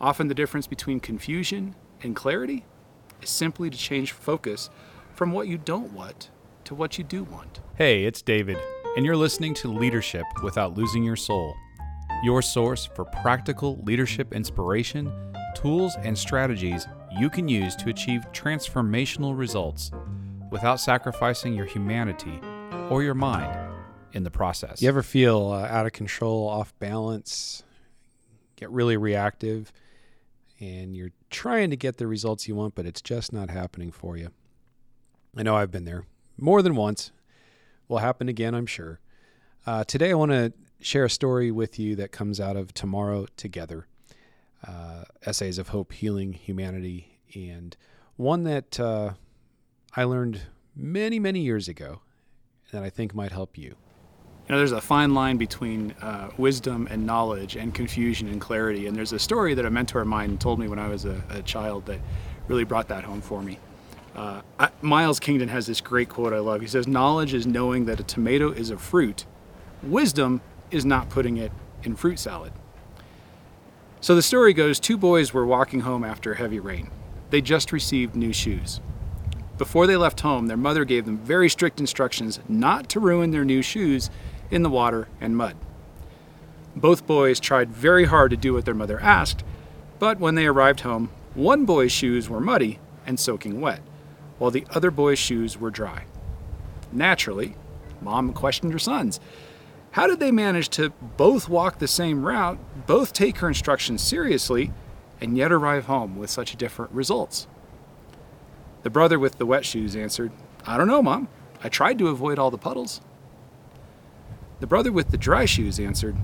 Often the difference between confusion and clarity is simply to change focus from what you don't want to what you do want. Hey, it's David, and you're listening to Leadership Without Losing Your Soul, your source for practical leadership inspiration, tools, and strategies you can use to achieve transformational results without sacrificing your humanity or your mind in the process. You ever feel uh, out of control, off balance, get really reactive, and you're trying to get the results you want, but it's just not happening for you? I know I've been there more than once. Will happen again, I'm sure. Uh, today, I want to share a story with you that comes out of Tomorrow Together uh, Essays of Hope, Healing, Humanity, and one that uh, I learned many, many years ago that I think might help you. You know, there's a fine line between uh, wisdom and knowledge and confusion and clarity. And there's a story that a mentor of mine told me when I was a, a child that really brought that home for me. Uh, I, Miles Kington has this great quote I love. He says, Knowledge is knowing that a tomato is a fruit, wisdom is not putting it in fruit salad. So the story goes two boys were walking home after a heavy rain. They just received new shoes. Before they left home, their mother gave them very strict instructions not to ruin their new shoes in the water and mud. Both boys tried very hard to do what their mother asked, but when they arrived home, one boy's shoes were muddy and soaking wet, while the other boy's shoes were dry. Naturally, mom questioned her sons. How did they manage to both walk the same route, both take her instructions seriously, and yet arrive home with such different results? The brother with the wet shoes answered, I don't know, Mom. I tried to avoid all the puddles. The brother with the dry shoes answered,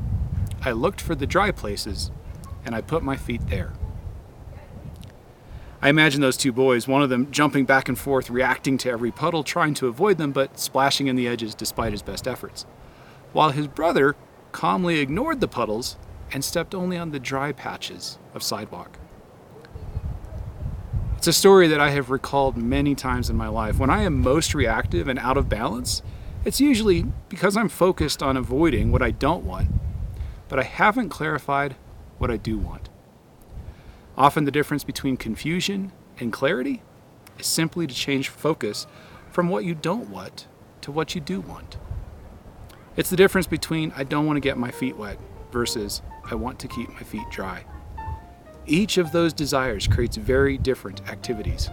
I looked for the dry places, and I put my feet there. I imagine those two boys, one of them jumping back and forth, reacting to every puddle, trying to avoid them, but splashing in the edges despite his best efforts, while his brother calmly ignored the puddles and stepped only on the dry patches of sidewalk. It's a story that I have recalled many times in my life. When I am most reactive and out of balance, it's usually because I'm focused on avoiding what I don't want, but I haven't clarified what I do want. Often the difference between confusion and clarity is simply to change focus from what you don't want to what you do want. It's the difference between I don't want to get my feet wet versus I want to keep my feet dry. Each of those desires creates very different activities.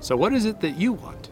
So, what is it that you want?